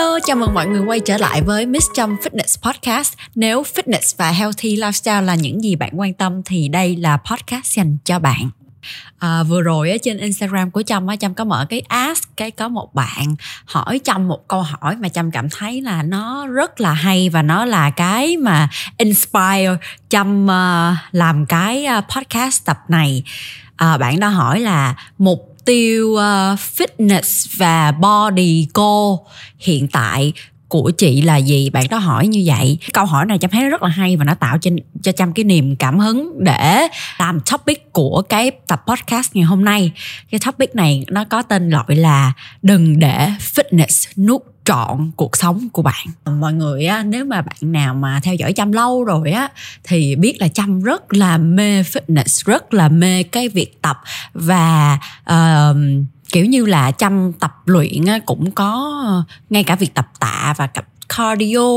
Hello, chào mừng mọi người quay trở lại với Miss Trâm Fitness Podcast. Nếu fitness và healthy lifestyle là những gì bạn quan tâm thì đây là podcast dành cho bạn. À, vừa rồi ở trên Instagram của Trâm á Trâm có mở cái ask cái có một bạn hỏi Trâm một câu hỏi mà Trâm cảm thấy là nó rất là hay và nó là cái mà inspire Trâm uh, à, làm cái à, podcast tập này. À, bạn đã hỏi là mục tiêu uh, fitness và body goal hiện tại của chị là gì? Bạn đó hỏi như vậy. Câu hỏi này chăm thấy rất là hay và nó tạo cho cho chăm cái niềm cảm hứng để làm topic của cái tập podcast ngày hôm nay. Cái topic này nó có tên gọi là đừng để fitness nuốt trọn cuộc sống của bạn. Mọi người á nếu mà bạn nào mà theo dõi chăm lâu rồi á thì biết là chăm rất là mê fitness rất là mê cái việc tập. Và uh, kiểu như là chăm tập luyện cũng có ngay cả việc tập tạ và tập cardio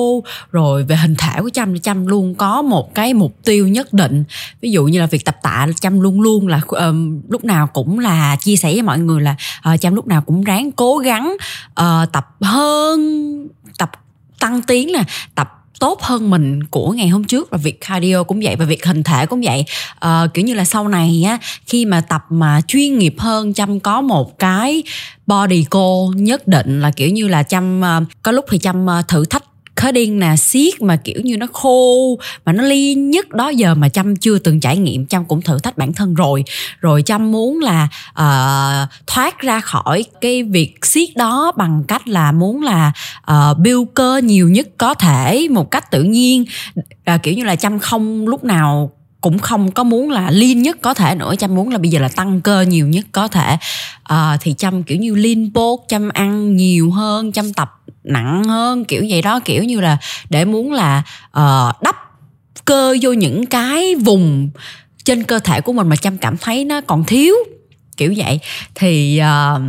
rồi về hình thể của chăm chăm luôn có một cái mục tiêu nhất định. Ví dụ như là việc tập tạ chăm luôn luôn là um, lúc nào cũng là chia sẻ với mọi người là ờ, uh, chăm lúc nào cũng ráng cố gắng uh, tập hơn tập tăng tiến nè tập tốt hơn mình của ngày hôm trước. Và việc cardio cũng vậy và việc hình thể cũng vậy. À, kiểu như là sau này á khi mà tập mà chuyên nghiệp hơn chăm có một cái body goal nhất định là kiểu như là chăm ờ, có lúc thì chăm ờ, thử thách cutting nè siết mà kiểu như nó khô mà nó liên nhất đó giờ mà chăm chưa từng trải nghiệm chăm cũng thử thách bản thân rồi. Rồi chăm muốn là uh, thoát ra khỏi cái việc siết đó bằng cách là muốn là uh, build cơ nhiều nhất có thể một cách tự nhiên. Uh, kiểu như là chăm không lúc nào cũng không có muốn là lean nhất có thể nữa chăm muốn là bây giờ là tăng cơ nhiều nhất có thể. À, thì chăm kiểu như lean bốt chăm ăn nhiều hơn chăm tập nặng hơn kiểu vậy đó kiểu như là để muốn là uh, đắp cơ vô những cái vùng trên cơ thể của mình mà chăm cảm thấy nó còn thiếu kiểu vậy. Thì uh,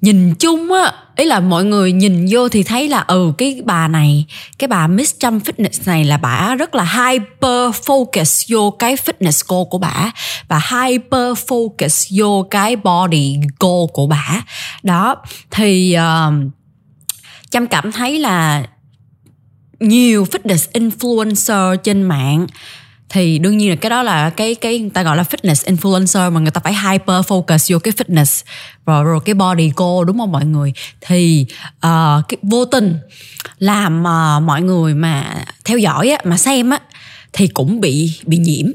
nhìn chung á ý là mọi người nhìn vô thì thấy là ừ cái bà này cái bà Miss Trump Fitness này là bà rất là hyper focus vô cái fitness goal của bà và hyper focus vô cái body goal của bà. Đó thì uh, Chăm cảm thấy là nhiều fitness influencer trên mạng. Thì đương nhiên là cái đó là cái cái người ta gọi là fitness influencer mà người ta phải hyper focus vô cái fitness. Rồi rồi cái body goal đúng không mọi người? Thì uh, cái vô tình làm uh, mọi người mà theo dõi á, mà xem á thì cũng bị bị nhiễm.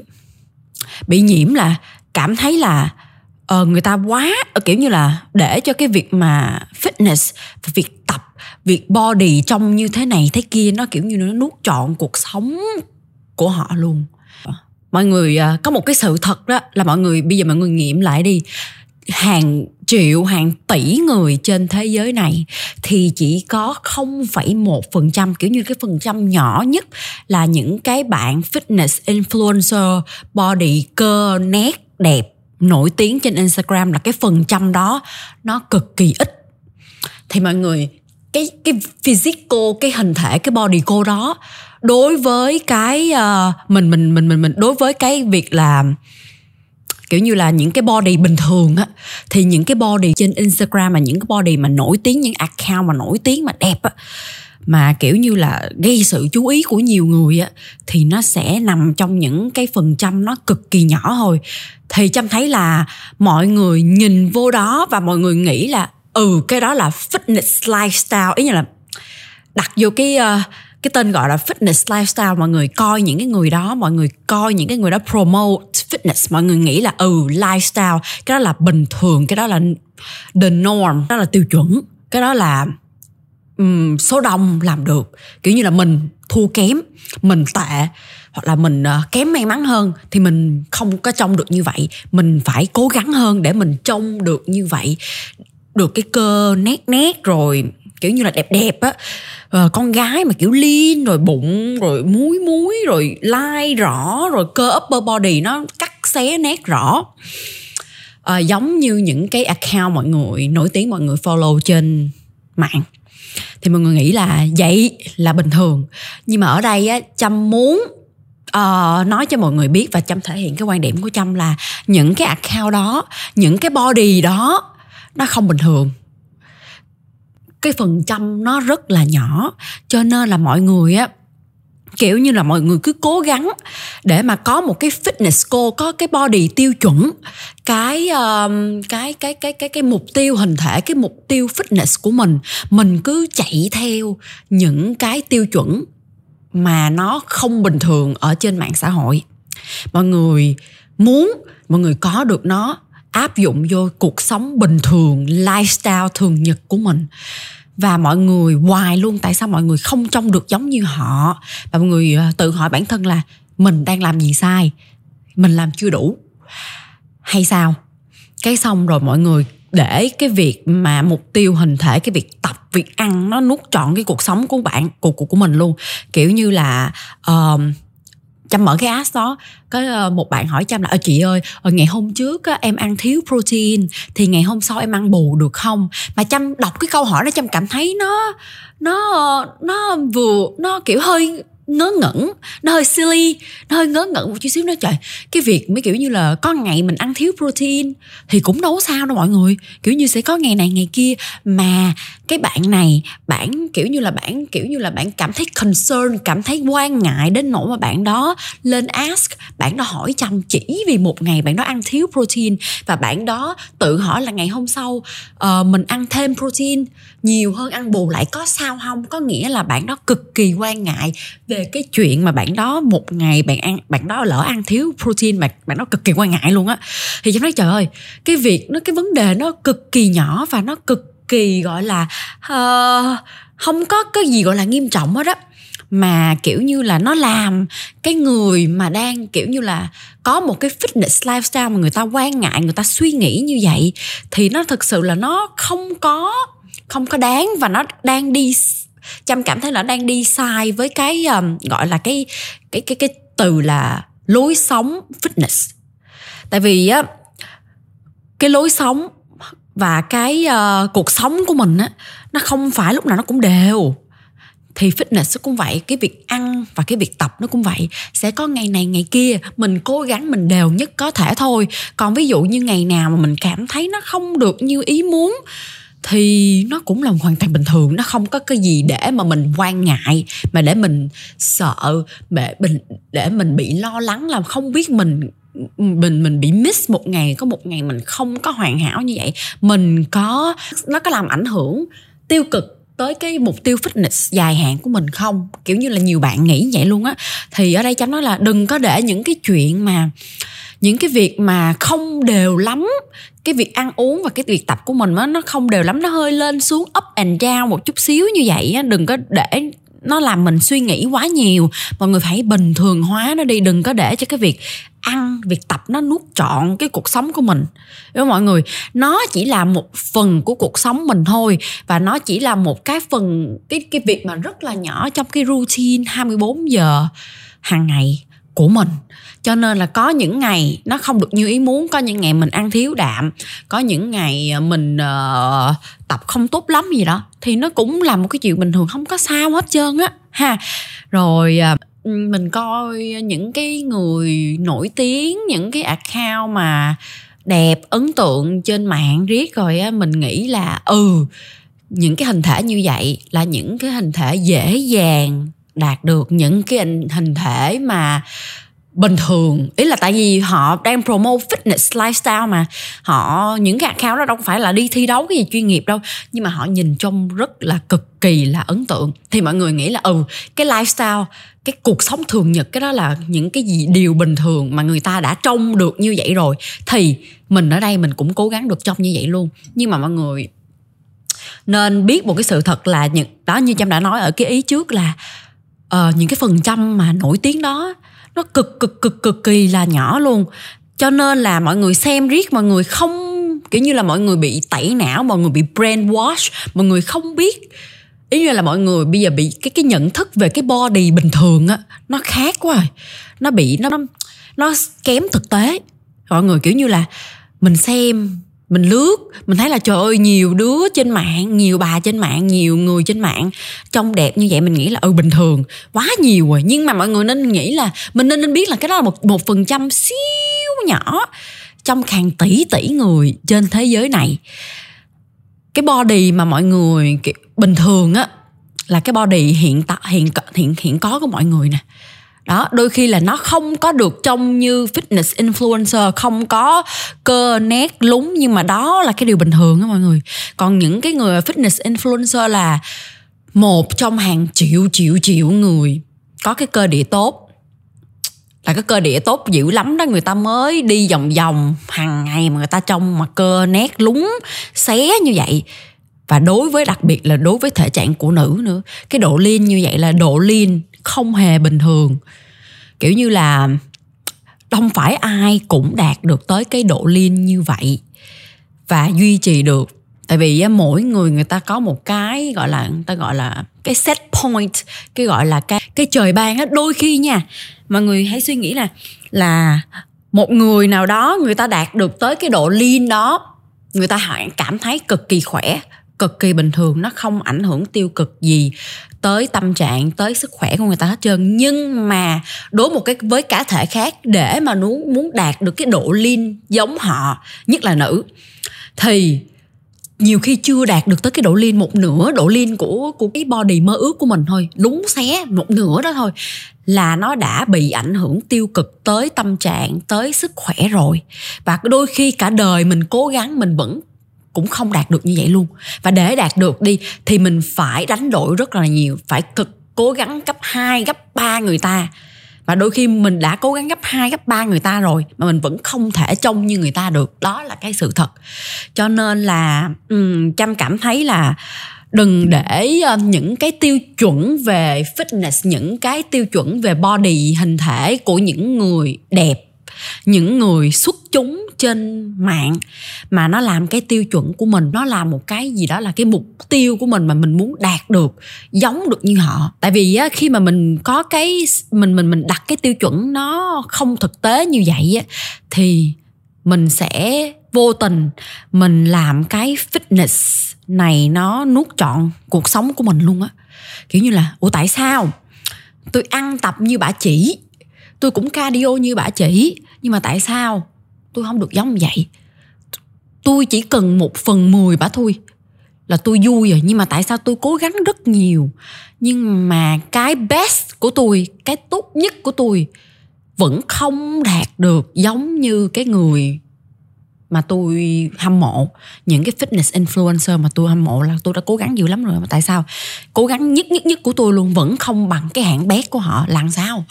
Bị nhiễm là cảm thấy là uh, người ta quá kiểu như là để cho cái việc mà fitness và việc việc body trông như thế này thế kia nó kiểu như nó nuốt trọn cuộc sống của họ luôn. Mọi người à, có một cái sự thật đó là mọi người bây giờ mọi người nghiệm lại đi. Hàng triệu hàng tỷ người trên thế giới này thì chỉ có 0,1% kiểu như cái phần trăm nhỏ nhất là những cái bạn fitness influencer body cơ nét đẹp nổi tiếng trên Instagram là cái phần trăm đó nó cực kỳ ít. Thì mọi người cái cái physical cái hình thể cái body cô đó đối với cái uh, mình mình mình mình mình đối với cái việc là kiểu như là những cái body bình thường á thì những cái body trên Instagram mà những cái body mà nổi tiếng những account mà nổi tiếng mà đẹp á mà kiểu như là gây sự chú ý của nhiều người á thì nó sẽ nằm trong những cái phần trăm nó cực kỳ nhỏ thôi. Thì trâm thấy là mọi người nhìn vô đó và mọi người nghĩ là ừ cái đó là fitness lifestyle. Ý như là đặt vô cái uh, cái tên gọi là fitness lifestyle mọi người coi những cái người đó mọi người coi những cái người đó promote fitness. Mọi người nghĩ là ừ lifestyle cái đó là bình thường cái đó là the norm đó là tiêu chuẩn cái đó là um, số đông làm được. Kiểu như là mình thua kém mình tệ hoặc là mình uh, kém may mắn hơn thì mình không có trông được như vậy. Mình phải cố gắng hơn để mình trông được như vậy được cái cơ nét nét rồi kiểu như là đẹp đẹp á. À, con gái mà kiểu lean rồi bụng rồi muối muối rồi lai rõ rồi cơ upper body nó cắt xé nét rõ. À, giống như những cái account mọi người nổi tiếng mọi người follow trên mạng. Thì mọi người nghĩ là vậy là bình thường. Nhưng mà ở đây á chăm muốn uh, nói cho mọi người biết và chăm thể hiện cái quan điểm của chăm là những cái account đó những cái body đó nó không bình thường. Cái phần trăm nó rất là nhỏ cho nên là mọi người á kiểu như là mọi người cứ cố gắng để mà có một cái fitness goal có cái body tiêu chuẩn cái um, cái cái cái cái cái mục tiêu hình thể cái mục tiêu fitness của mình. Mình cứ chạy theo những cái tiêu chuẩn mà nó không bình thường ở trên mạng xã hội. Mọi người muốn mọi người có được nó áp dụng vô cuộc sống bình thường lifestyle thường nhật của mình. Và mọi người hoài luôn tại sao mọi người không trông được giống như họ. Và mọi người ờ, tự hỏi bản thân là mình đang làm gì sai? Mình làm chưa đủ. Hay sao? Cái xong rồi mọi người để cái việc mà mục tiêu hình thể cái việc tập việc ăn nó nuốt trọn cái cuộc sống của bạn của của, của mình luôn. Kiểu như là uh, chăm mở cái ads đó, có ờ, một bạn hỏi chăm là ờ chị ơi ờ, ngày hôm trước em ăn thiếu protein, thì ngày hôm sau em ăn bù được không? Mà chăm đọc cái câu hỏi đó, chăm cảm thấy nó nó nó vừa, nó kiểu hơi ngớ ngẩn, nó hơi silly, nó hơi ngớ ngẩn một chút xíu. Nó, trời, cái việc mấy kiểu như là có ngày mình ăn thiếu protein thì cũng đâu sao đâu mọi người. Kiểu như sẽ có ngày này, ngày kia mà cái bạn này bạn kiểu như là bạn kiểu như là bạn cảm thấy concern cảm thấy quan ngại đến nỗi mà bạn đó lên ask bạn đó hỏi chăm chỉ vì một ngày bạn đó ăn thiếu protein và bạn đó tự hỏi là ngày hôm sau uh, mình ăn thêm protein nhiều hơn ăn bù lại có sao không? Có nghĩa là bạn đó cực kỳ quan ngại về cái chuyện mà bạn đó một ngày bạn ăn bạn đó lỡ ăn thiếu protein mà bạn đó cực kỳ quan ngại luôn á. Thì cháu nói trời ơi cái việc nó cái vấn đề nó cực kỳ nhỏ và nó cực kỳ gọi là uh, không có cái gì gọi là nghiêm trọng hết á. Mà kiểu như là nó làm cái người mà đang kiểu như là có một cái fitness lifestyle mà người ta quan ngại người ta suy nghĩ như vậy thì nó thực sự là nó không có không có đáng và nó đang đi chăm cảm thấy là đang đi sai với cái um, gọi là cái cái cái cái từ là lối sống fitness. Tại vì á cái lối sống và cái uh, cuộc sống của mình á nó không phải lúc nào nó cũng đều. Thì fitness cũng vậy cái việc ăn và cái việc tập nó cũng vậy. Sẽ có ngày này ngày kia mình cố gắng mình đều nhất có thể thôi. Còn ví dụ như ngày nào mà mình cảm thấy nó không được như ý muốn thì nó cũng là hoàn toàn bình thường. Nó không có cái gì để mà mình quan ngại mà để mình sợ để mình để mình bị lo lắng là không biết mình mình mình bị miss một ngày, có một ngày mình không có hoàn hảo như vậy. Mình có, nó có làm ảnh hưởng tiêu cực tới cái mục tiêu fitness dài hạn của mình không? Kiểu như là nhiều bạn nghĩ vậy luôn á. Thì ở đây chấm nói là đừng có để những cái chuyện mà, những cái việc mà không đều lắm, cái việc ăn uống và cái việc tập của mình nó không đều lắm, nó hơi lên xuống up and down một chút xíu như vậy á. Đừng có để nó làm mình suy nghĩ quá nhiều. Mọi người phải bình thường hóa nó đi, đừng có để cho cái việc ăn, việc tập nó nuốt trọn cái cuộc sống của mình. Đúng mọi người? Nó chỉ là một phần của cuộc sống mình thôi, và nó chỉ là một cái phần, cái cái việc mà rất là nhỏ trong cái routine 24 giờ hàng ngày của mình cho nên là có những ngày nó không được như ý muốn có những ngày mình ăn thiếu đạm có những ngày ờ, mình uh, tập không tốt lắm gì đó thì nó cũng là một cái chuyện bình thường không có sao hết trơn á ha. Rồi uh, mình coi những cái người nổi tiếng những cái account mà đẹp ấn tượng trên mạng riết rồi á mình nghĩ là ừ những cái hình thể như vậy là những cái hình thể dễ dàng đạt được những cái hình thể mà bình thường. Ý là tại vì họ đang promote fitness lifestyle mà. Họ những cái account đó đâu phải là đi thi đấu cái gì chuyên nghiệp đâu nhưng mà họ nhìn trông rất là cực kỳ là ấn tượng. Thì mọi người nghĩ là ừ cái lifestyle cái cuộc sống thường nhật cái đó là những cái gì điều bình thường mà người ta đã trông được như vậy rồi thì mình ở đây mình cũng cố gắng được trông như vậy luôn. Nhưng mà mọi người nên biết một cái sự thật là những đó như trâm đã nói ở cái ý trước là uh, những cái phần trăm mà nổi tiếng đó nó cực cực cực cực kỳ là nhỏ luôn. Cho nên là mọi người xem riết, mọi người không, kiểu như là mọi người bị tẩy não, mọi người bị brainwash, mọi người không biết. Ý như là mọi người bây giờ bị cái cái nhận thức về cái body bình thường á, nó khác quá rồi nó bị, nó nó kém thực tế. Mọi người kiểu như là mình xem mình lướt, mình thấy là trời ơi, nhiều đứa trên mạng, nhiều bà trên mạng, nhiều người trên mạng. Trông đẹp như vậy mình nghĩ là ừ bình thường, quá nhiều rồi. Nhưng mà mọi người nên nghĩ là mình nên nên biết là cái đó là một một phần trăm siêu nhỏ trong hàng tỷ tỷ người trên thế giới này. Cái body mà mọi người bình thường á, là cái body hiện tại hiện hiện hiện có của mọi người nè đó, đôi khi là nó không có được trông như fitness influencer, không có cơ nét lúng, nhưng mà đó là cái điều bình thường á mọi người. Còn những cái người fitness influencer là một trong hàng triệu triệu triệu người có cái cơ địa tốt. Là cái cơ địa tốt dữ lắm đó, người ta mới đi vòng vòng, hàng ngày mà người ta trông mà cơ nét lúng, xé như vậy. Và đối với đặc biệt là đối với thể trạng của nữ nữa, cái độ lean như vậy là độ lean không hề bình thường. Kiểu như là không phải ai cũng đạt được tới cái độ lean như vậy và duy trì được. Tại vì mỗi người người ta có một cái gọi là, người ta gọi là cái set point, cái gọi là cái cái trời ban á. Đôi khi nha, mọi người hãy suy nghĩ là là một người nào đó người ta đạt được tới cái độ lean đó, người ta hãy cảm thấy cực kỳ khỏe, cực kỳ bình thường, nó không ảnh hưởng tiêu cực gì tới tâm trạng, tới sức khỏe của người ta hết trơn. Nhưng mà đối một cái, với cá thể khác để mà muốn muốn đạt được cái độ lean giống họ, nhất là nữ, thì nhiều khi chưa đạt được tới cái độ lean một nửa, độ lean của của cái body mơ ước của mình thôi lúng xé một nửa đó thôi, là nó đã bị ảnh hưởng tiêu cực tới tâm trạng, tới sức khỏe rồi. Và đôi khi cả đời mình cố gắng, mình vẫn cũng không đạt được như vậy luôn. Và để đạt được đi thì mình phải đánh đổi rất là nhiều phải cực cố gắng gấp 2, gấp 3 người ta. Và đôi khi mình đã cố gắng gấp 2, gấp 3 người ta rồi mà mình vẫn không thể trông như người ta được. Đó là cái sự thật. Cho nên là um, chăm cảm thấy là đừng để ờ, những cái tiêu chuẩn về fitness những cái tiêu chuẩn về body hình thể của những người đẹp những người xuất chúng trên mạng mà nó làm cái tiêu chuẩn của mình nó là một cái gì đó là cái mục tiêu của mình mà mình muốn đạt được giống được như họ. Tại vì á, khi mà mình có cái mình mình mình đặt cái tiêu chuẩn nó không thực tế như vậy á, thì mình sẽ vô tình mình làm cái fitness này nó nuốt trọn cuộc sống của mình luôn á. Kiểu như là ủa tại sao? Tôi ăn tập như bà chỉ tôi cũng cardio như bà chỉ, nhưng mà tại sao? Tôi không được giống vậy. Tôi chỉ cần một phần mười bà thôi, là tôi vui rồi. Nhưng mà tại sao tôi cố gắng rất nhiều? Nhưng mà cái best của tôi, cái tốt nhất của tôi vẫn không đạt được giống như cái người mà tôi hâm mộ. Những cái fitness influencer mà tôi hâm mộ là tôi đã cố gắng dữ lắm rồi. Mà tại sao? Cố gắng nhất nhất nhất của tôi luôn vẫn không bằng cái hạng bét của họ. Làm sao?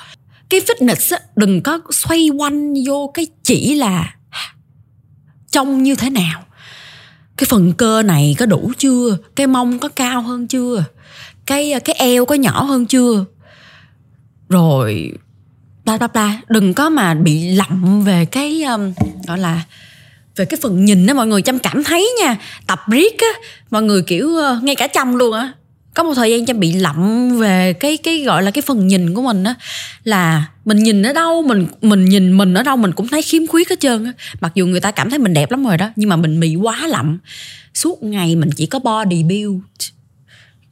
Cái fitness á, đừng có xoay quanh vô cái chỉ là trông như thế nào. Cái phần cơ này có đủ chưa? Cái mông có cao hơn chưa? Cái cái eo có nhỏ hơn chưa? Rồi bla bla bla đừng có mà bị lậm về cái um, gọi là về cái phần nhìn đó mọi người chăm cảm thấy nha. Tập riết á mọi người kiểu uh, ngay cả chăm luôn á có một thời gian chăm bị lậm về cái cái gọi là cái phần nhìn của mình á là mình nhìn ở đâu mình mình nhìn mình ở đâu mình cũng thấy khiếm khuyết hết trơn á. Mặc dù người ta cảm thấy mình đẹp lắm rồi đó nhưng mà mình bị quá lậm. Suốt ngày mình chỉ có body build.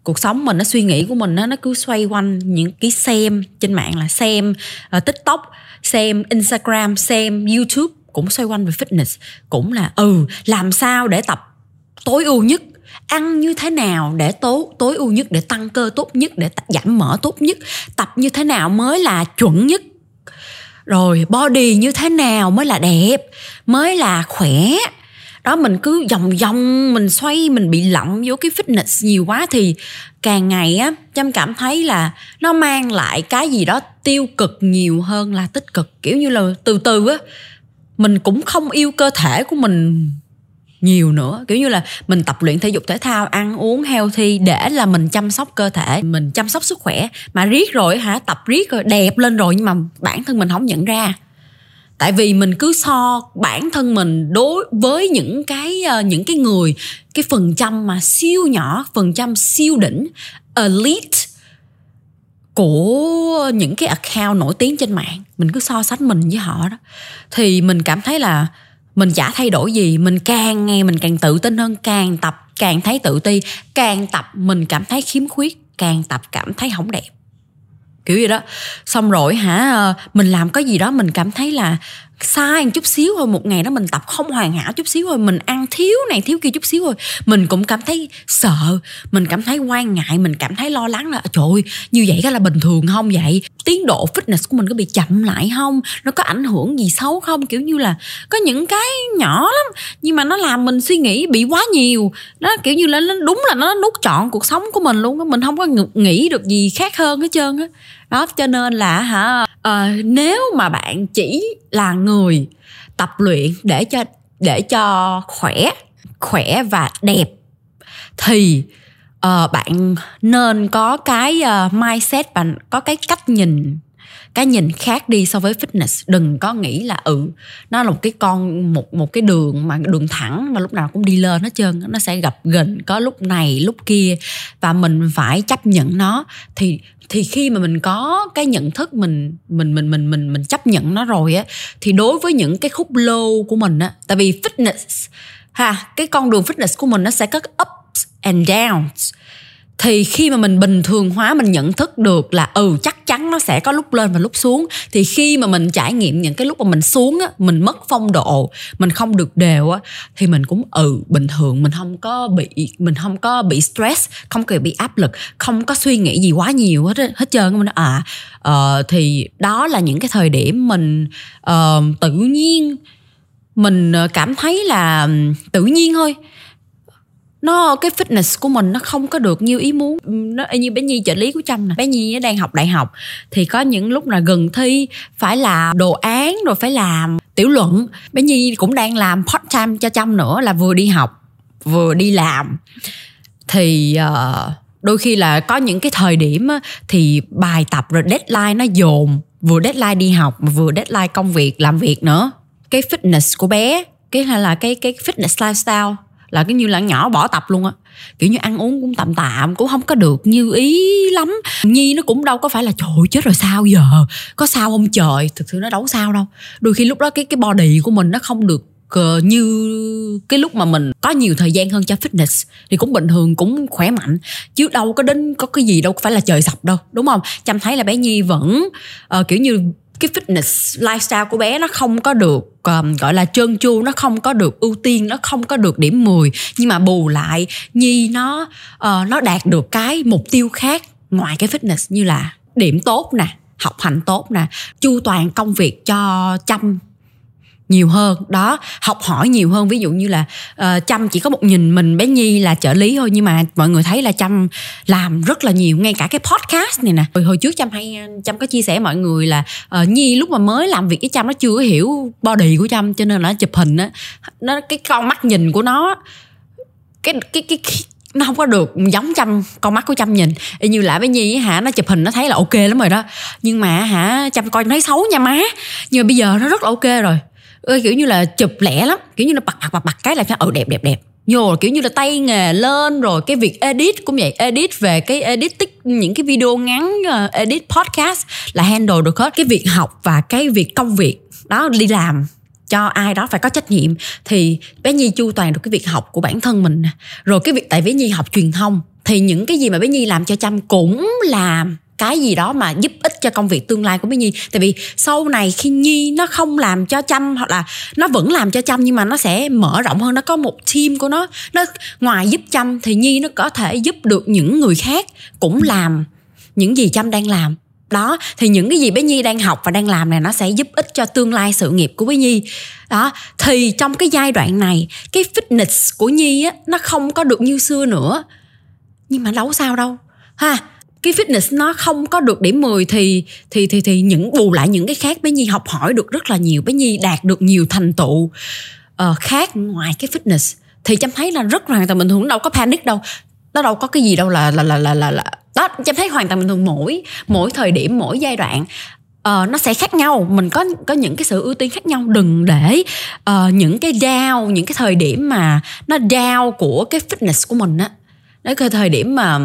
Cuộc sống mình nó suy nghĩ của mình nó nó cứ xoay quanh những cái xem trên mạng là xem uh, tiktok xem instagram xem youtube cũng xoay quanh về fitness. Cũng là ừ làm sao để tập tối ưu nhất ăn như thế nào để tố, tối ưu nhất, để tăng cơ tốt nhất, để giảm mỡ tốt nhất? Tập như thế nào mới là chuẩn nhất? Rồi body như thế nào mới là đẹp? Mới là khỏe? Đó, mình cứ vòng vòng, mình xoay, mình bị lậm vô cái fitness nhiều quá thì càng ngày á, trâm cảm thấy là nó mang lại cái gì đó tiêu cực nhiều hơn là tích cực. Kiểu như là từ từ á, mình cũng không yêu cơ thể của mình nhiều nữa. Kiểu như là mình tập luyện thể dục thể thao, ăn uống healthy để là mình chăm sóc cơ thể, mình chăm sóc sức khỏe. Mà riết rồi hả? Tập riết rồi, đẹp lên rồi nhưng mà bản thân mình không nhận ra. Tại vì mình cứ so bản thân mình đối với những cái ờ, những cái người, cái phần trăm mà siêu nhỏ, phần trăm siêu đỉnh, elite của những cái account nổi tiếng trên mạng. Mình cứ so sánh mình với họ đó. Thì mình cảm thấy là mình chả thay đổi gì, mình càng ngày mình càng tự tin hơn, càng tập, càng thấy tự ti, càng tập mình cảm thấy khiếm khuyết, càng tập cảm thấy không đẹp. Kiểu gì đó. Xong rồi hả ờ, mình làm cái gì đó mình cảm thấy là sai một chút xíu thôi một ngày đó mình tập không hoàn hảo chút xíu thôi mình ăn thiếu này thiếu kia chút xíu thôi. Mình cũng cảm thấy sợ mình cảm thấy quan ngại mình cảm thấy lo lắng là trời ơi, như vậy có là bình thường không vậy? Tiến độ fitness của mình có bị chậm lại không? Nó có ảnh hưởng gì xấu không? Kiểu như là có những cái nhỏ lắm nhưng mà nó làm mình suy nghĩ bị quá nhiều. Đó kiểu như là nó đúng là nó nuốt trọn cuộc sống của mình luôn á mình không có nghĩ được gì khác hơn hết trơn á đó cho nên là hả uh, nếu mà bạn chỉ là người tập luyện để cho để cho khỏe khỏe và đẹp thì uh, bạn nên có cái uh, mindset và có cái cách nhìn cái nhìn khác đi so với fitness, đừng có nghĩ là ừ nó là một cái con, một một cái đường mà đường thẳng mà lúc nào cũng đi lên hết trơn nó sẽ gặp gần, có lúc này, lúc kia, và mình phải chấp nhận nó. Thì thì khi mà mình có cái nhận thức mình mình mình mình mình mình chấp nhận nó rồi á, thì đối với những cái khúc low của mình á, tại vì fitness, ha, cái con đường fitness của mình nó sẽ có ups and downs thì khi mà mình bình thường hóa mình nhận thức được là ừ chắc chắn nó sẽ có lúc lên và lúc xuống. Thì khi mà mình trải nghiệm những cái lúc mà mình xuống á mình mất phong độ mình không được đều á thì mình cũng ừ bình thường. Mình không có bị mình không có bị stress không có bị áp lực không có suy nghĩ gì quá nhiều hết hết trơn mình à uh, thì đó là những cái thời điểm mình uh, tự nhiên mình ờ, cảm thấy là tự nhiên thôi nó cái fitness của mình nó không có được như ý muốn. Ừ, nó như bé nhi trợ lý của trâm nè. Bé nhi đang học đại học. Thì có những lúc là gần thi phải làm đồ án rồi phải làm tiểu luận. Bé nhi cũng đang làm part time cho trâm nữa là vừa đi học vừa đi làm. Thì uh, đôi khi là có những cái thời điểm thì bài tập rồi deadline nó dồn vừa deadline đi học mà vừa deadline công việc làm việc nữa. Cái fitness của bé cái hay là cái cái fitness lifestyle? Là cái như là nhỏ bỏ tập luôn á. Kiểu như ăn uống cũng tạm tạm cũng không có được như ý lắm. Nhi nó cũng đâu có phải là trời chết rồi sao giờ? Có sao không trời? Thực sự nó đâu sao đâu. Đôi khi lúc đó cái cái body của mình nó không được uh, như cái lúc mà mình có nhiều thời gian hơn cho fitness thì cũng bình thường cũng khỏe mạnh. Chứ đâu có đến có cái gì đâu phải là trời sập đâu đúng không? Chăm thấy là bé nhi vẫn uh, kiểu như cái fitness lifestyle của bé nó không có được um, gọi là trơn tru nó không có được ưu tiên nó không có được điểm 10 nhưng mà bù lại nhi nó uh, nó đạt được cái mục tiêu khác ngoài cái fitness như là điểm tốt nè học hành tốt nè chu toàn công việc cho chăm nhiều hơn. Đó học hỏi nhiều hơn. Ví dụ như là ờ, uh, chăm chỉ có một nhìn mình bé nhi là trợ lý thôi nhưng mà mọi người thấy là chăm làm rất là nhiều ngay cả cái podcast này nè. Hồi, hồi trước chăm hay ờ, chăm có chia sẻ mọi người là uh, nhi lúc mà mới làm việc với chăm nó chưa hiểu body của chăm cho nên là nó chụp hình á. Nó cái con mắt nhìn của nó cái cái cái, cái nó không có được giống chăm con mắt của chăm nhìn. Y như lại với nhi hả nó chụp hình nó thấy là ok lắm rồi đó. Nhưng mà hả chăm coi thấy xấu nha má. Nhưng mà bây giờ nó rất là ok rồi kiểu như là chụp lẻ lắm. Kiểu như là bật bật bật bật cái là phải ừ đẹp đẹp đẹp. Vô kiểu như là tay nghề lên rồi cái việc edit cũng vậy. Edit về cái edit tích những cái video ngắn uh, edit podcast là handle được hết cái việc học và cái việc công việc. Đó đi làm cho ai đó phải có trách nhiệm. Thì bé nhi chu toàn được cái việc học của bản thân mình rồi cái việc tại bé nhi học truyền thông thì những cái gì mà bé nhi làm cho chăm cũng làm cái gì đó mà giúp ích cho công việc tương lai của bé nhi. Tại vì sau này khi nhi nó không làm cho chăm hoặc là nó vẫn làm cho chăm nhưng mà nó sẽ mở rộng hơn, nó có một team của nó nó ngoài giúp chăm thì nhi nó có thể giúp được những người khác cũng làm những gì chăm đang làm. Đó, thì những cái gì bé nhi đang học và đang làm này nó sẽ giúp ích cho tương lai sự nghiệp của bé nhi. Đó, thì trong cái giai đoạn này, cái fitness của nhi á, nó không có được như xưa nữa. Nhưng mà đâu sao đâu. Ha cái fitness nó không có được điểm 10 thì thì thì thì những bù lại những cái khác bé nhi học hỏi được rất là nhiều bé nhi đạt được nhiều thành tựu uh, khác ngoài cái fitness thì chăm thấy là rất hoàn toàn bình thường đâu có panic đâu nó đâu có cái gì đâu là là là là là, là. đó chăm thấy hoàn toàn bình thường mỗi mỗi thời điểm mỗi giai đoạn uh, nó sẽ khác nhau mình có có những cái sự ưu tiên khác nhau đừng để uh, những cái down những cái thời điểm mà nó down của cái fitness của mình á đấy cái thời điểm mà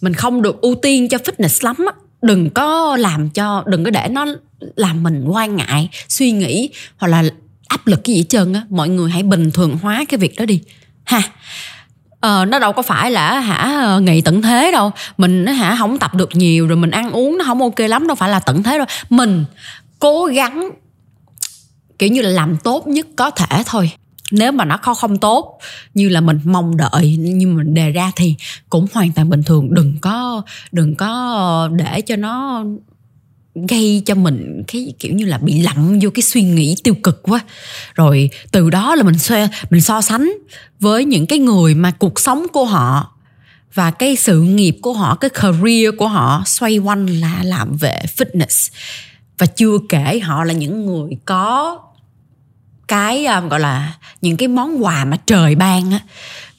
mình không được ưu tiên cho fitness lắm á. Đừng có làm cho đừng có để nó làm mình quan ngại suy nghĩ hoặc là áp lực cái gì hết trơn á. Mọi người hãy bình thường hóa cái việc đó đi. Ha. Ờ, nó đâu có phải là hả ngày tận thế đâu. Mình hả không tập được nhiều rồi mình ăn uống nó không ok lắm đâu phải là tận thế đâu. Mình cố gắng kiểu như là làm tốt nhất có thể thôi nếu mà nó không không tốt, như là mình mong đợi như mình đề ra thì cũng hoàn toàn bình thường. Đừng có đừng có ờ, để cho nó gây cho mình cái kiểu như là bị lặn vô cái suy nghĩ tiêu cực quá. Rồi từ đó là mình so mình so sánh với những cái người mà cuộc sống của họ và cái sự nghiệp của họ, cái career của họ xoay quanh là làm về fitness. Và chưa kể họ là những người có cái um, gọi là những cái món quà mà trời ban á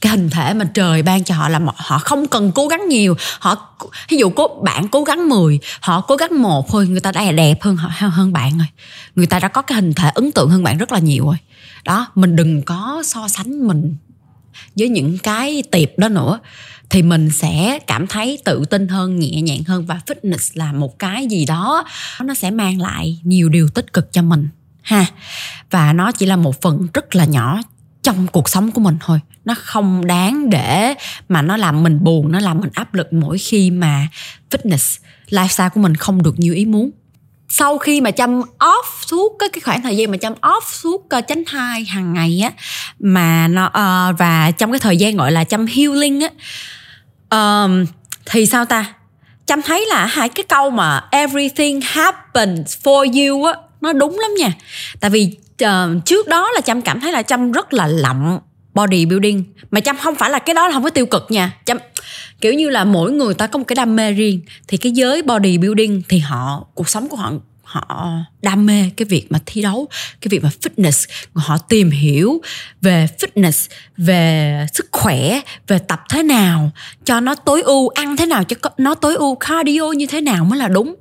cái hình thể mà trời ban cho họ là họ không cần cố gắng nhiều. Họ ví dụ có bạn cố gắng 10 họ cố gắng một thôi người ta đã đẹp hơn hơn hơn bạn rồi. Người ta đã có cái hình thể ấn tượng hơn bạn rất là nhiều rồi. Đó mình đừng có so sánh mình với những cái tiệp đó nữa thì mình sẽ cảm thấy tự tin hơn nhẹ nhàng hơn và fitness là một cái gì đó nó sẽ mang lại nhiều điều tích cực cho mình ha. Và nó chỉ là một phần rất là nhỏ trong cuộc sống của mình thôi. Nó không đáng để mà nó làm mình buồn nó làm mình áp lực mỗi khi mà fitness lifestyle của mình không được như ý muốn. Sau khi mà chăm off suốt cái cái khoảng thời gian mà chăm off suốt ờ, uh, tránh thai hàng ngày á mà nó uh, và trong cái thời gian gọi là chăm healing á um, thì sao ta? Chăm thấy là hai cái câu mà everything happens for you á nó đúng lắm nha. Tại vì uh, trước đó là trâm cảm thấy là trâm rất là lậm body building mà chăm không phải là cái đó là không có tiêu cực nha. Chăm kiểu như là mỗi người ta có một cái đam mê riêng thì cái giới body building thì họ cuộc sống của họ họ đam mê cái việc mà thi đấu cái việc mà fitness. Họ tìm hiểu về fitness về sức khỏe về tập thế nào cho nó tối ưu ăn thế nào cho nó tối ưu cardio như thế nào mới là đúng.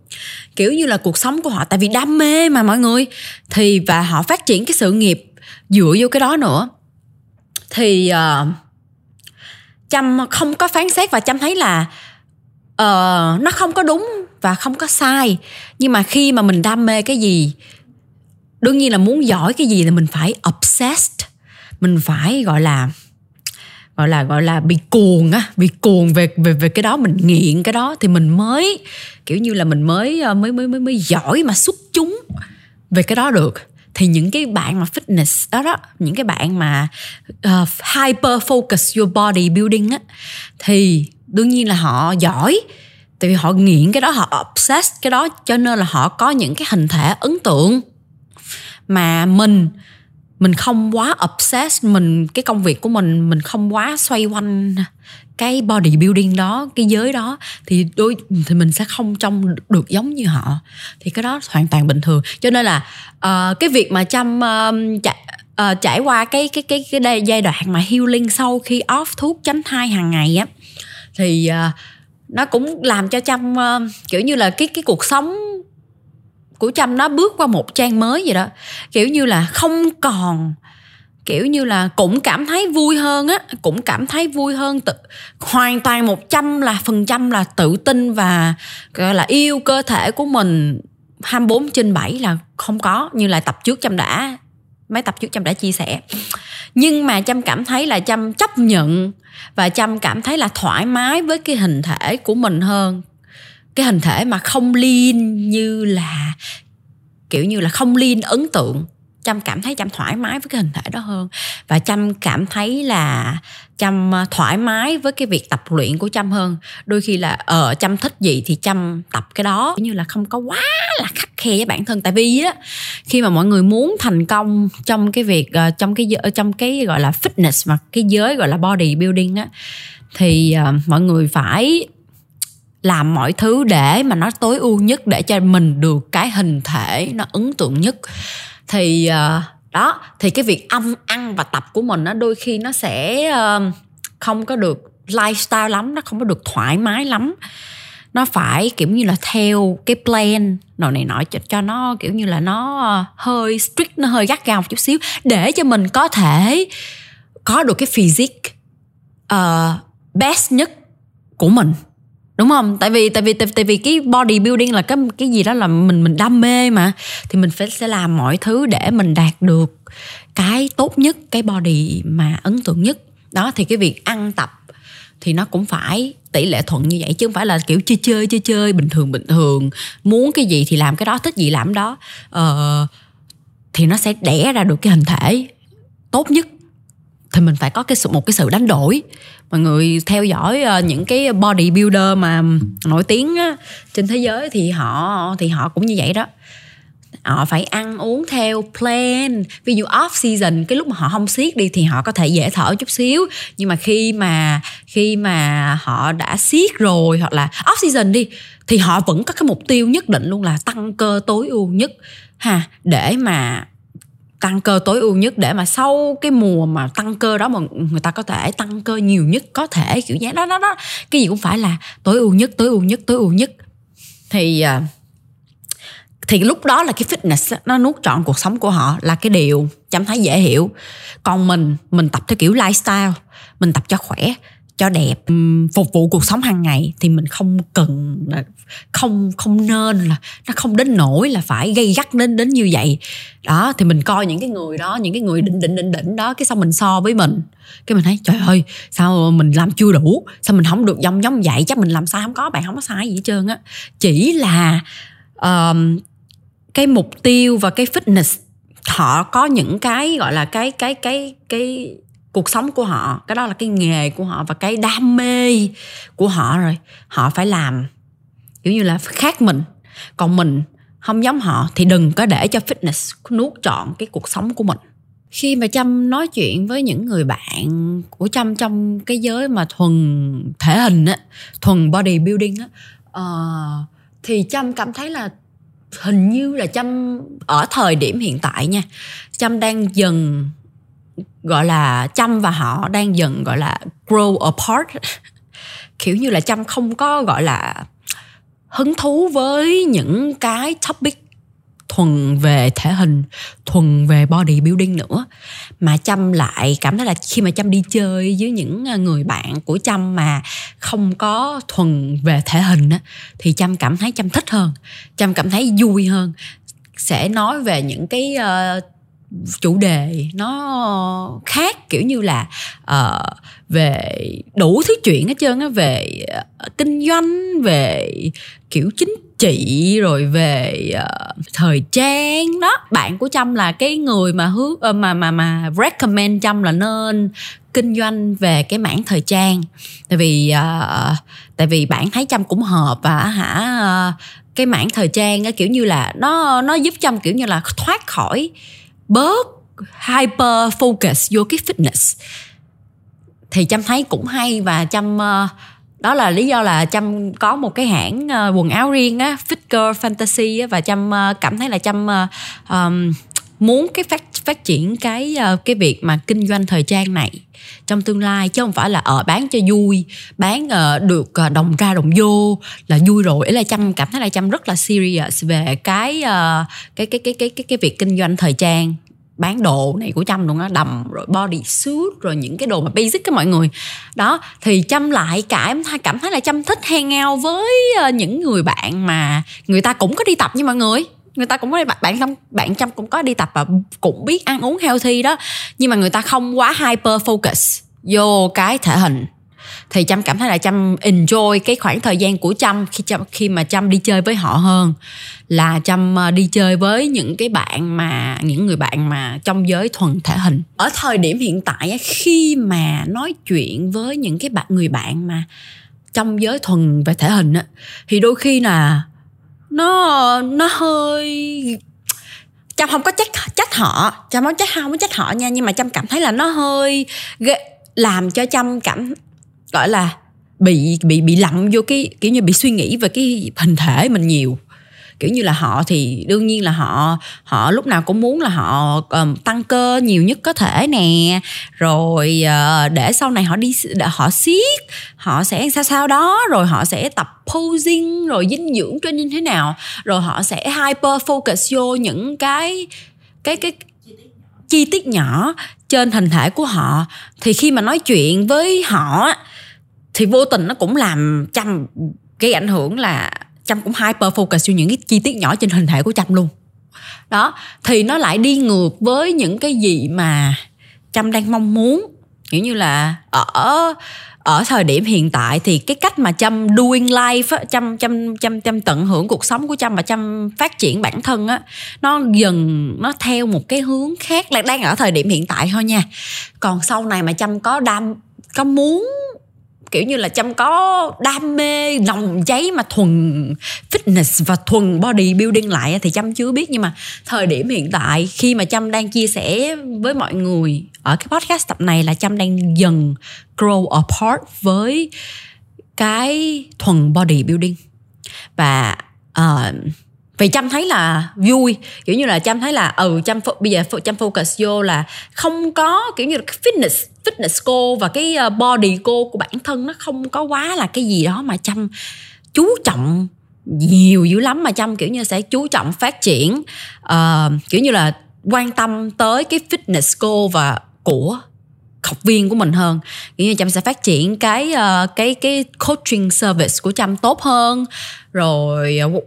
Kiểu như là cuộc sống của họ tại vì đam mê mà mọi người. Thì và họ phát triển cái sự nghiệp dựa vô cái đó nữa. Thì uh, chăm không có phán xét và chăm thấy là uh, nó không có đúng và không có sai. Nhưng mà khi mà mình đam mê cái gì đương nhiên là muốn giỏi cái gì thì mình phải obsessed. Mình phải gọi là gọi là gọi là bị cuồng á bị cuồng về về về cái đó. Mình nghiện cái đó thì mình mới kiểu như là mình mới ờ, mới mới mới mới giỏi mà xuất chúng về cái đó được. Thì những cái bạn mà fitness đó đó những cái bạn mà uh, hyper focus your body building á thì đương nhiên là họ giỏi tại vì họ nghiện cái đó họ obsessed cái đó cho nên là họ có những cái hình thể ấn tượng. Mà mình mình không quá obsessed mình cái công việc của mình mình không quá xoay quanh cái body building đó cái giới đó thì đôi thì mình sẽ không trông được giống như họ. Thì cái đó hoàn toàn bình thường. Cho nên là uh, cái việc mà chăm uh, chạy uh, trải qua cái cái cái cái giai đoạn mà healing sau khi off thuốc tránh thai hàng ngày á thì uh, nó cũng làm cho trâm uh, kiểu như là cái cái cuộc sống của trâm nó bước qua một trang mới vậy đó. Kiểu như là không còn kiểu như là cũng cảm thấy vui hơn á cũng cảm thấy vui hơn tự hoàn toàn một trăm là phần trăm là tự tin và gọi là yêu cơ thể của mình 24 trên 7 là không có như là tập trước chăm đã mấy tập trước trâm đã chia sẻ. Nhưng mà trâm cảm thấy là trâm chấp nhận và trâm cảm thấy là thoải mái với cái hình thể của mình hơn. Cái hình thể mà không liên như là, kiểu như là không liên ấn tượng chăm cảm thấy chăm thoải mái với cái hình thể đó hơn. Và chăm cảm thấy là chăm ờ, thoải mái với cái việc tập luyện của chăm hơn. Đôi khi là ở uh, chăm thích gì thì chăm tập cái đó. Như là không có quá là khắc khe với bản thân. Tại vì á khi mà mọi người muốn thành công trong cái việc uh, trong cái trong cái gọi là fitness mà cái giới gọi là body building á thì uh, mọi người phải làm mọi thứ để mà nó tối ưu nhất để cho mình được cái hình thể nó ấn tượng nhất thì uh, đó thì cái việc âm ăn và tập của mình nó đôi khi nó sẽ uh, không có được lifestyle lắm nó không có được thoải mái lắm. Nó phải kiểu như là theo cái plan nào này nọ cho, cho nó kiểu như là nó ờ, hơi strict nó hơi gắt gao một chút xíu để cho mình có thể có được cái physique uh, best nhất của mình đúng không? Tại vì tại vì tại, tại vì cái body building là cái cái gì đó là mình mình đam mê mà. Thì mình phải sẽ làm mọi thứ để mình đạt được cái tốt nhất cái body mà ấn tượng nhất. Đó thì cái việc ăn tập thì nó cũng phải tỷ lệ thuận như vậy chứ không phải là kiểu chơi chơi chơi chơi bình thường bình thường. Muốn cái gì thì làm cái đó thích gì làm đó. Ờ, thì nó sẽ đẻ ra được cái hình thể tốt nhất. Thì mình phải có cái sự một cái sự đánh đổi mọi người theo dõi ờ, những cái body builder mà nổi tiếng á, trên thế giới thì họ thì họ cũng như vậy đó. Họ phải ăn uống theo plan. Ví dụ off season cái lúc mà họ không siết đi thì họ có thể dễ thở chút xíu. Nhưng mà khi mà khi mà họ đã siết rồi hoặc là off season đi thì họ vẫn có cái mục tiêu nhất định luôn là tăng cơ tối ưu nhất. Ha để mà tăng cơ tối ưu nhất để mà sau cái mùa mà tăng cơ đó mà người ta có thể tăng cơ nhiều nhất, có thể, kiểu như đó đó đó. Cái gì cũng phải là tối ưu nhất, tối ưu nhất, tối ưu nhất. Thì à, thì lúc đó là cái fitness nó nuốt trọn cuộc sống của họ là cái điều chăm thấy dễ hiểu. Còn mình mình tập theo kiểu lifestyle, mình tập cho khỏe cho đẹp. Phục vụ cuộc sống hàng ngày thì mình không cần là không không nên là nó không đến nỗi là phải gây gắt đến đến như vậy. Đó thì mình coi những cái người đó những cái người đỉnh đỉnh đỉnh đỉnh đó cái xong mình so với mình. Cái mình thấy trời ơi sao mình làm chưa đủ? Sao mình không được giống giống vậy? Chắc mình làm sai không có bạn không có sai gì hết trơn á. Chỉ là um, cái mục tiêu và cái fitness họ có những cái gọi là cái cái cái cái cuộc sống của họ cái đó là cái nghề của họ và cái đam mê của họ rồi. Họ phải làm kiểu như là khác mình. Còn mình không giống họ thì đừng có để cho fitness nuốt trọn cái cuộc sống của mình. Khi mà trâm nói chuyện với những người bạn của trâm trong cái giới mà thuần thể hình á thuần body building á uh, thì trâm cảm thấy là hình như là trâm ở thời điểm hiện tại nha trâm đang dần gọi là chăm và họ đang dần gọi là grow apart. Kiểu như là chăm không có gọi là hứng thú với những cái topic thuần về thể hình thuần về body building nữa. Mà chăm lại cảm thấy là khi mà chăm đi chơi với những à, người bạn của chăm mà không có thuần về thể hình á, thì chăm cảm thấy chăm thích hơn chăm cảm thấy vui hơn. Sẽ nói về những cái uh, chủ đề nó khác kiểu như là uh, về đủ thứ chuyện hết trơn á về uh, kinh doanh về kiểu chính trị rồi về uh, thời trang. Đó bạn của trâm là cái người mà hướng uh, mà mà mà recommend trâm là nên kinh doanh về cái mảng thời trang. Tại vì uh, tại vì bạn thấy trâm cũng hợp và hả uh, cái mảng thời trang á kiểu như là nó nó giúp trâm kiểu như là thoát khỏi bớt hyper focus vô cái fitness. Thì trâm thấy cũng hay và trâm uh, đó là lý do là trâm có một cái hãng uh, quần áo riêng á fit girl fantasy á, và trâm uh, cảm thấy là trâm uh, um, muốn cái phát phát triển cái ờ, cái việc mà kinh doanh thời trang này trong tương lai chứ không phải là ở bán cho vui bán ờ, được đồng ra đồng vô là vui rồi. Ấy là chăm cảm thấy là chăm rất là serious về cái cái, cái cái cái cái cái việc kinh doanh thời trang bán đồ này của chăm luôn á đầm rồi body suit rồi những cái đồ mà basic cái mọi người. Đó thì chăm lại cảm cảm thấy là chăm thích hang out với những người bạn mà người ta cũng có đi tập như mọi người người ta cũng có đi bạn trong bạn trong cũng có đi tập và cũng biết ăn uống healthy đó. Nhưng mà người ta không quá hyper focus vô cái thể hình. Thì trâm cảm thấy là trâm enjoy cái khoảng thời gian của trâm khi trâm, khi mà trâm đi chơi với họ hơn. Là trâm ờ, đi chơi với những cái bạn mà, những người bạn mà trong giới thuần thể hình. Ở thời điểm hiện tại khi mà nói chuyện với những cái bạn, người bạn mà trong giới thuần về thể hình á, thì đôi khi là nó nó hơi trâm không có trách trách họ. Trâm không trách, không có trách họ nha. Nhưng mà trâm cảm thấy là nó hơi làm cho trâm cảm, gọi là, bị bị bị lặm vô cái, kiểu như bị suy nghĩ về cái hình thể mình nhiều kiểu như là họ thì đương nhiên là họ họ lúc nào cũng muốn là họ um, tăng cơ nhiều nhất có thể nè. Rồi uh, để sau này họ đi họ siết họ sẽ sao sao đó rồi họ sẽ tập posing rồi dinh dưỡng trên như thế nào. Rồi họ sẽ hyper focus vô những cái cái cái chi tiết nhỏ trên hình thể của họ. Thì khi mà nói chuyện với họ thì vô tình nó cũng làm chăm cái ảnh hưởng là chăm cũng hyper focus vô những cái chi tiết nhỏ trên hình thể của chăm luôn. Đó, thì nó lại đi ngược với những cái gì mà chăm đang mong muốn. Kiểu như là ở ở thời điểm hiện tại thì cái cách mà chăm doing life á chăm chăm chăm chăm tận hưởng cuộc sống của chăm và chăm phát triển bản thân á, nó dần, nó theo một cái hướng khác là đang ở thời điểm hiện tại thôi nha. Còn sau này mà chăm có đam, có muốn kiểu như là chăm có đam mê nồng cháy mà thuần fitness và thuần body building lại thì chăm chưa biết. Nhưng mà thời điểm hiện tại khi mà chăm đang chia sẻ với mọi người ở cái podcast tập này là chăm đang dần grow apart với cái thuần body building và uh, vì chăm thấy là vui kiểu như là chăm thấy là ừ chăm bây giờ chăm focus vô là không có kiểu như là fitness fitness cô và cái ờ, body cô của bản thân nó không có quá là cái gì đó mà chăm chú trọng nhiều dữ lắm mà chăm kiểu như sẽ chú trọng phát triển uh, kiểu như là quan tâm tới cái fitness cô và của học viên của mình hơn. Kiểu như trâm sẽ phát triển cái uh, cái cái coaching service của trâm tốt hơn rồi uh,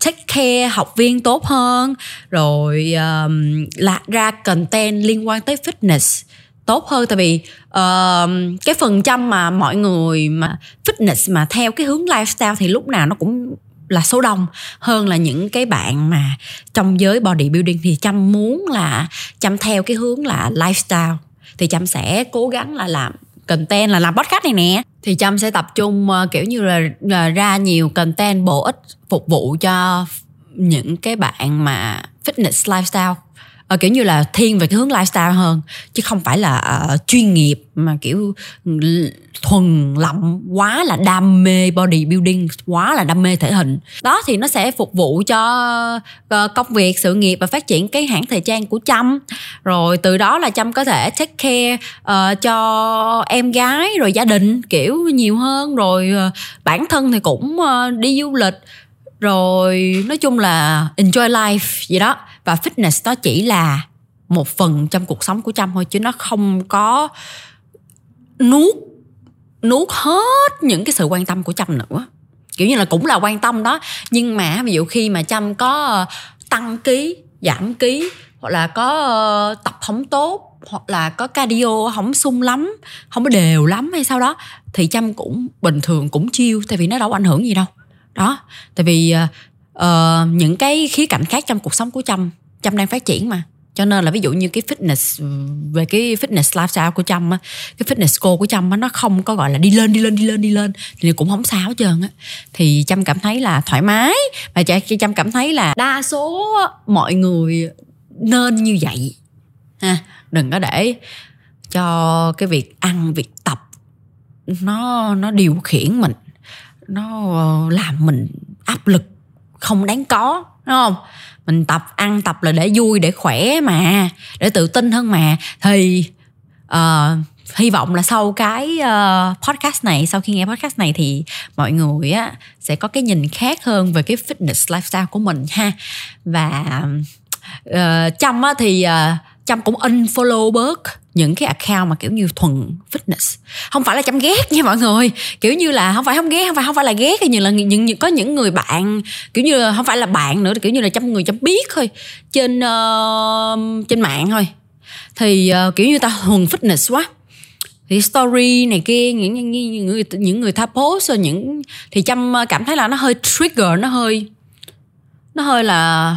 take care học viên tốt hơn rồi uh, lạc ra content liên quan tới fitness tốt hơn. Tại vì uh, cái phần trăm mà mọi người mà fitness mà theo cái hướng lifestyle thì lúc nào nó cũng là số đông. Hơn là những cái bạn mà trong giới bodybuilding thì chăm muốn là chăm theo cái hướng là lifestyle. Thì chăm sẽ cố gắng là làm content là làm podcast này nè. Thì trâm sẽ tập trung ờ, kiểu như là là ra nhiều content bổ ích phục vụ cho những cái bạn mà fitness lifestyle uh, kiểu như là thiên về cái hướng lifestyle hơn chứ không phải là uh, chuyên nghiệp mà kiểu ừ, thuần lậm quá là đam mê bodybuilding quá là đam mê thể hình. Đó thì nó sẽ phục vụ cho uh, công việc sự nghiệp và phát triển cái hãng thời trang của trâm rồi từ đó là trâm có thể take care uh, cho em gái rồi gia đình kiểu nhiều hơn. Rồi uh, bản thân thì cũng uh, đi du lịch rồi, nói chung là enjoy life gì đó. Và fitness đó chỉ là một phần trong cuộc sống của trâm thôi, chứ nó không có nuốt nuốt hết những cái sự quan tâm của trâm nữa. Kiểu như là cũng là quan tâm đó, nhưng mà ví dụ khi mà trâm có ờ, tăng ký, giảm ký, hoặc là có ờ, tập không tốt, hoặc là có cardio không sung lắm không có đều lắm hay sao đó, thì trâm cũng bình thường, cũng chiêu tại vì nó đâu ảnh hưởng gì đâu đó tại vì uh, những cái khía cạnh khác trong cuộc sống của trâm trâm đang phát triển mà. Cho nên là ví dụ như cái fitness về cái fitness lifestyle của trâm á cái fitness goal của trâm á nó không có gọi là đi lên đi lên đi lên đi lên thì cũng không sao hết trơn á. Thì trâm cảm thấy là thoải mái và trâm cảm thấy là đa số mọi người nên như vậy. Ha đừng có để cho cái việc ăn việc tập nó nó điều khiển mình nó ờ, làm mình áp lực không đáng có đúng không? Mình tập ăn tập là để vui để khỏe mà để tự tin hơn mà. Thì uh, hy vọng là sau cái uh, podcast này sau khi nghe podcast này thì mọi người á sẽ có cái nhìn khác hơn về cái fitness lifestyle của mình ha. Và uh, chăm á thì uh, chăm cũng unfollow bớt những cái account mà kiểu như thuần fitness. Không phải là chăm ghét nha mọi người. Kiểu như là không phải không ghét không phải không phải là ghét như là những, những có những người bạn kiểu như là không phải là bạn nữa kiểu như là chăm người chăm biết thôi trên uh, trên mạng thôi. Thì uh, kiểu như ta thuần fitness quá. Thì story này kia những những, những người những người tha post rồi những thì chăm ờ, cảm thấy là nó hơi trigger nó hơi nó hơi là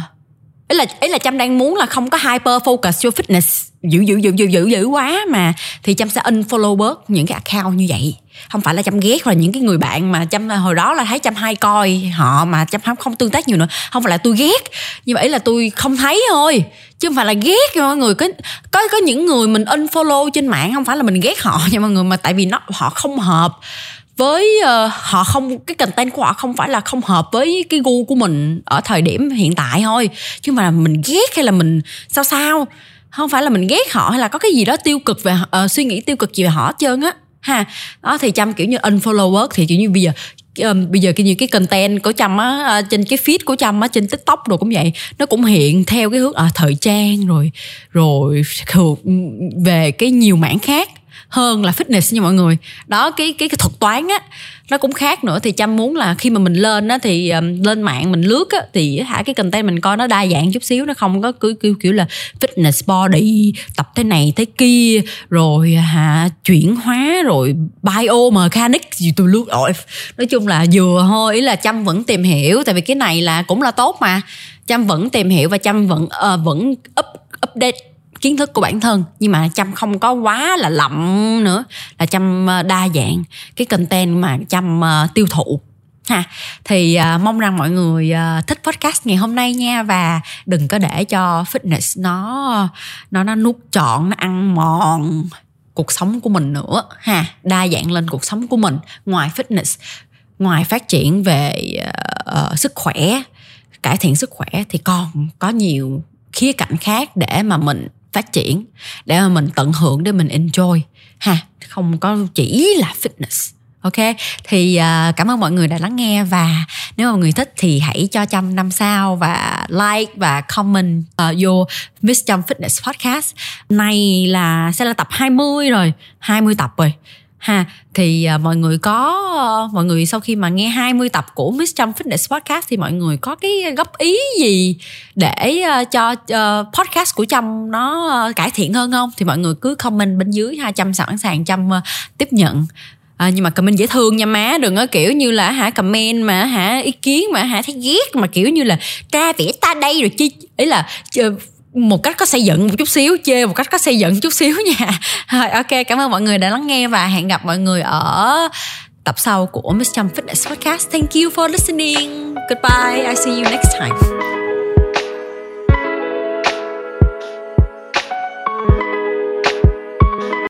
ý là ý là trâm đang muốn là không có hyper focus cho fitness. Dữ dữ dữ dữ dữ dữ quá mà. Thì trâm sẽ unfollow bớt những cái account như vậy. Không phải là chăm ghét là những cái người bạn mà chăm à, hồi đó là thấy chăm hay coi họ mà chăm không không tương tác nhiều nữa. Không phải là tôi ghét. Nhưng mà ý là tôi không thấy thôi. Chứ không phải là ghét mọi người. Có có có những người mình unfollow trên mạng không phải là mình ghét họ nha mọi người, mà tại vì nó, họ không hợp với uh, họ không cái content của họ không phải là không hợp với cái gu của mình ở thời điểm hiện tại thôi. Chứ mà là mình ghét hay là mình sao sao? Không phải là mình ghét họ hay là có cái gì đó tiêu cực về uh, suy nghĩ tiêu cực gì về họ hết trơn á. Ha. Đó thì chăm kiểu như unfollow work thì kiểu như bây giờ um, bây giờ cái như cái content của chăm á uh, trên cái feed của chăm á trên tiktok rồi cũng vậy nó cũng hiện theo cái hướng à, thời trang rồi rồi về cái nhiều mảng khác hơn là fitness nha mọi người. Đó cái cái cái thuật toán á nó cũng khác nữa. Thì chăm muốn là khi mà mình lên á thì um, lên mạng mình lướt á thì hả cái content mình coi nó đa dạng chút xíu nó không có cứ kiểu kiểu là fitness body tập thế này thế kia rồi hả chuyển hóa rồi bio biomechanics gì tôi lướt rồi nói chung là vừa thôi ý là chăm vẫn tìm hiểu tại vì cái này là cũng là tốt mà. Chăm vẫn tìm hiểu và chăm vẫn uh, vẫn up update kiến thức của bản thân nhưng mà chăm không có quá là lậm nữa là chăm ờ, đa dạng cái content mà chăm ờ, tiêu thụ. Ha thì uh, mong rằng mọi người uh, thích podcast ngày hôm nay nha và đừng có để cho fitness nó nó nó nuốt trọn nó ăn mòn cuộc sống của mình nữa. Ha đa dạng lên cuộc sống của mình. Ngoài fitness ngoài phát triển về uh, uh, sức khỏe cải thiện sức khỏe thì còn có nhiều khía cạnh khác để mà mình phát triển để mà mình tận hưởng để mình enjoy. Ha không có chỉ là fitness ok? Thì uh, cảm ơn mọi người đã lắng nghe và nếu mà mọi người thích thì hãy cho chăm năm sao và like và comment uh, vô Miss Chăm Fitness Podcast. Này là sẽ là tập 20 rồi 20 tập rồi ha thì uh, mọi người có uh, mọi người sau khi mà nghe 20 tập của Miss Trump Fitness Podcast thì mọi người có cái góp ý gì để uh, cho uh, podcast của Trâm nó uh, cải thiện hơn không? Thì mọi người cứ comment bên dưới ha Trâm sẵn sàng Trâm uh, ờ, tiếp nhận. À, nhưng mà comment dễ thương nha má đừng có kiểu như là hả comment mà hả ý kiến mà hả thấy ghét mà kiểu như là tra vẽ ta đây rồi chi ý là một cách có xây dựng một chút xíu, chê một cách có xây dựng chút xíu nha. Rồi, ok, cảm ơn mọi người đã lắng nghe và hẹn gặp mọi người ở tập sau của Miss Trump Fitness Podcast. Thank you for listening. Goodbye, I see you next time.